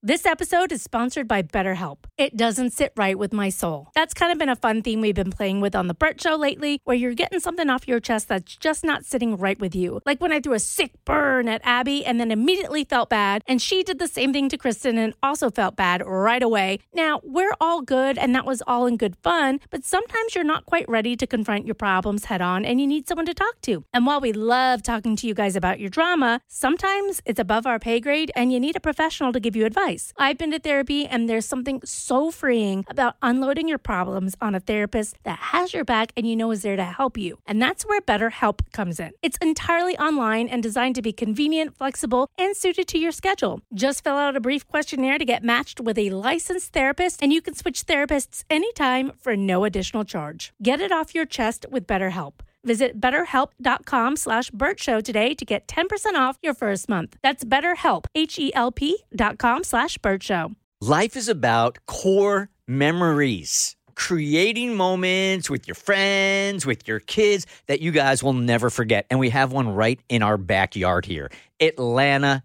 This episode is sponsored by BetterHelp. It doesn't sit right with my soul. That's kind of been a fun theme we've been playing with on The Burt Show lately, where you're getting something off your chest that's just not sitting right with you. Like when I threw a sick burn at Abby and then immediately felt bad, and she did the same thing to Kristen and also felt bad right away. Now, we're all good and that was all in good fun, but sometimes you're not quite ready to confront your problems head on and you need someone to talk to. And while we love talking to you guys about your drama, sometimes it's above our pay grade and you need a professional to give you advice. I've been to therapy, and there's something so freeing about unloading your problems on a therapist that has your back and you know is there to help you. And that's where BetterHelp comes in. It's entirely online and designed to be convenient, flexible, and suited to your schedule. Just fill out a brief questionnaire to get matched with a licensed therapist, and you can switch therapists anytime for no additional charge. Get it off your chest with BetterHelp. Visit betterhelp.com slash Show today to get 10% off your first month. That's betterhelp, H-E-L-P dot com slash Show. Life is about core memories. Creating moments with your friends, with your kids that you guys will never forget. And we have one right in our backyard here. Atlanta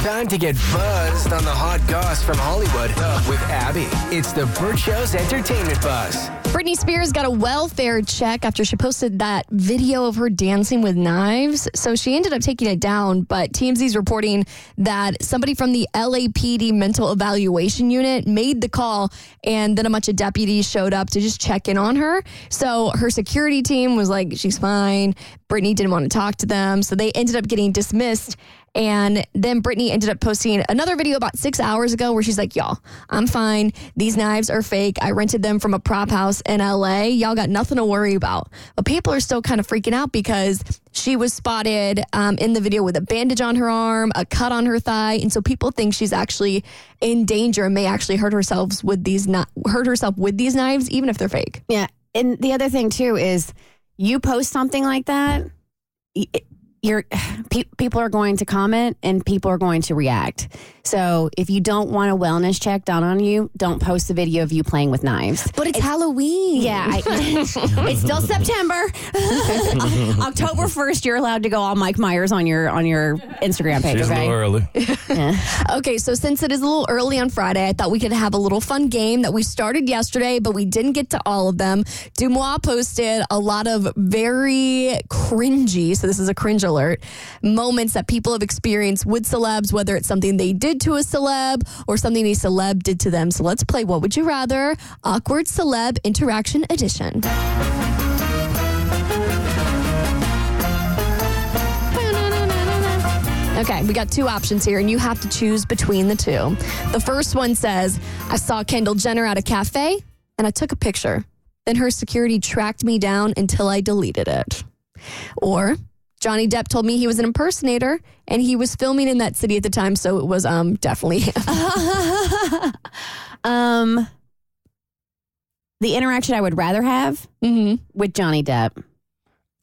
Time to get buzzed on the hot goss from Hollywood with Abby. It's the Burt Show's entertainment buzz. Britney Spears got a welfare check after she posted that video of her dancing with knives. So she ended up taking it down, but TMZ's reporting that somebody from the LAPD mental evaluation unit made the call and then a bunch of deputies showed up to just check in on her. So her security team was like, she's fine. Britney didn't want to talk to them. So they ended up getting dismissed. And then Britney ended up posting another video about six hours ago where she's like, Y'all, I'm fine. These knives are fake. I rented them from a prop house in LA. Y'all got nothing to worry about. But people are still kind of freaking out because she was spotted um, in the video with a bandage on her arm, a cut on her thigh. And so people think she's actually in danger and may actually hurt herself with these, not hurt herself with these knives, even if they're fake. Yeah. And the other thing, too, is you post something like that. It, you're pe- people are going to comment and people are going to react. So if you don't want a wellness check done on you, don't post a video of you playing with knives. But it's, it's Halloween. Yeah, I, it's still September. October first, you're allowed to go all Mike Myers on your on your Instagram page. She's okay? a little early. yeah. Okay, so since it is a little early on Friday, I thought we could have a little fun game that we started yesterday, but we didn't get to all of them. Dumois posted a lot of very cringy. So this is a cringe alert moments that people have experienced with celebs, whether it's something they did to a celeb or something a celeb did to them. So let's play What Would You Rather? Awkward Celeb Interaction Edition. Okay, we got two options here, and you have to choose between the two. The first one says, I saw Kendall Jenner at a cafe and I took a picture. Then her security tracked me down until I deleted it. Or Johnny Depp told me he was an impersonator and he was filming in that city at the time, so it was um definitely him. um, the interaction I would rather have Mm-hmm. with Johnny Depp.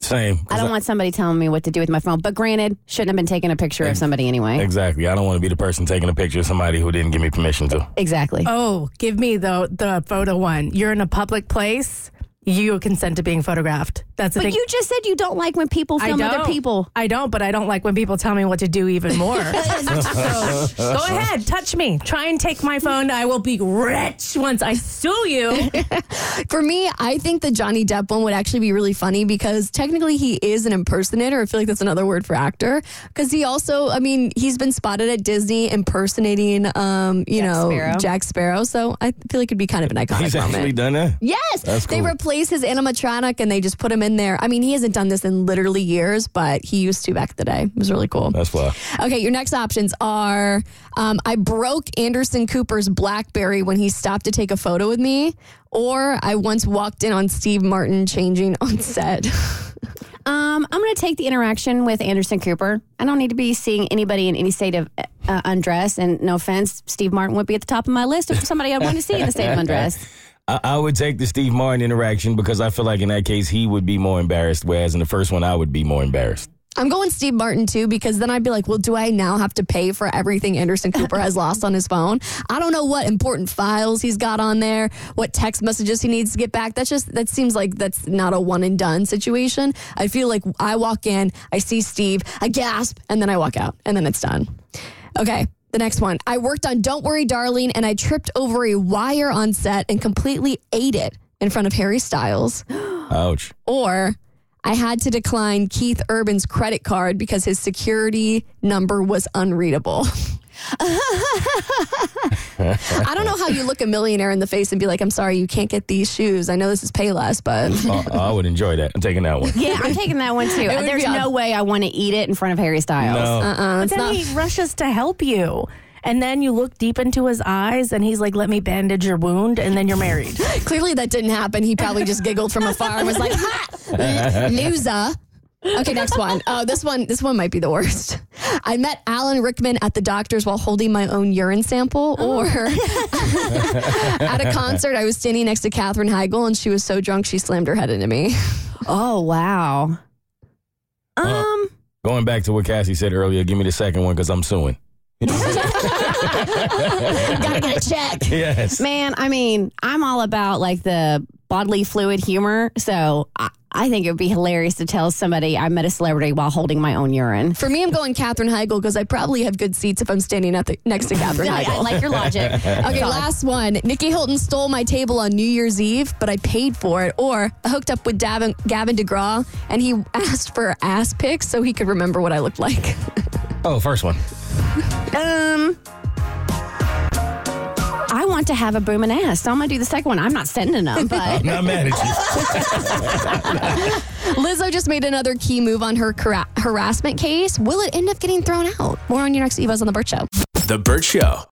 Same. I don't want somebody telling me what to do with my phone. But granted, shouldn't have been taking a picture of somebody anyway. Exactly. I don't want to be the person taking a picture of somebody who didn't give me permission to. Exactly. Oh, give me the the photo one. You're in a public place. You consent to being photographed. That's the But thing. you just said you don't like when people I film don't. other people. I don't, but I don't like when people tell me what to do even more. so go ahead, touch me. Try and take my phone. I will be rich once I sue you. For me, I think the Johnny Depp one would actually be really funny because technically he is an impersonator. I feel like that's another word for actor. Because he also, I mean, he's been spotted at Disney impersonating, um, you Jack know, Sparrow. Jack Sparrow. So I feel like it'd be kind of an iconic He's moment. actually done that. Yes, That's they cool. Replace his animatronic and they just put him in there. I mean, he hasn't done this in literally years, but he used to back in the day. It was really cool. That's fly. Okay, your next options are um, I broke Anderson Cooper's Blackberry when he stopped to take a photo with me, or I once walked in on Steve Martin changing on set. Um, I'm going to take the interaction with Anderson Cooper. I don't need to be seeing anybody in any state of uh, undress. And no offense, Steve Martin would be at the top of my list of somebody I want to see in a state of undress. I, I would take the Steve Martin interaction because I feel like in that case he would be more embarrassed, whereas in the first one I would be more embarrassed. I'm going Steve Martin too because then I'd be like, well, do I now have to pay for everything Anderson Cooper has lost on his phone? I don't know what important files he's got on there, what text messages he needs to get back. That's just that seems like that's not a one and done situation. I feel like I walk in, I see Steve, I gasp, and then I walk out, and then it's done. Okay. The next one. I worked on Don't Worry, Darling, and I tripped over a wire on set and completely ate it in front of Harry Styles. Ouch. Or I had to decline Keith Urban's credit card because his security number was unreadable. I don't know how you look a millionaire in the face and be like, I'm sorry, you can't get these shoes. I know this is Payless, but Uh, I would enjoy that. I'm taking that one. Yeah, I'm taking that one too. would There's no a- way I want to eat it in front of Harry Styles. No. uh, But it's then not. he rushes to help you. And then you look deep into his eyes and he's like, let me bandage your wound. And then you're married. Clearly, that didn't happen. He probably just giggled from afar and was like, ha, loser. Okay, next one. Oh, this one, this one might be the worst. I met Alan Rickman at the doctor's while holding my own urine sample, or at a concert, I was standing next to Katherine Heigl and she was so drunk she slammed her head into me. Oh wow. Um, Going back to what Cassie said earlier, give me the second one because I'm suing. Gotta get a check. Yes. man, I mean, I'm all about like the bodily fluid humor, so I, I think it would be hilarious to tell somebody I met a celebrity while holding my own urine. For me, I'm going Katherine Heigl because I probably have good seats if I'm standing at the, next to Katherine I, I like your logic. Okay, last one. Nicky Hilton stole my table on New Year's Eve, but I paid for it. Or I hooked up with Davin, Gavin DeGraw, and he asked for ass pics so he could remember what I looked like. Oh, first one. Um, I want to have a booming ass, so I'm gonna do the second one. I'm not sending them, but I'm not mad at you. Lizzo just made another key move on her cara- harassment case. Will it end up getting thrown out? More on your next Eva's on the Burt Show. The Burt Show.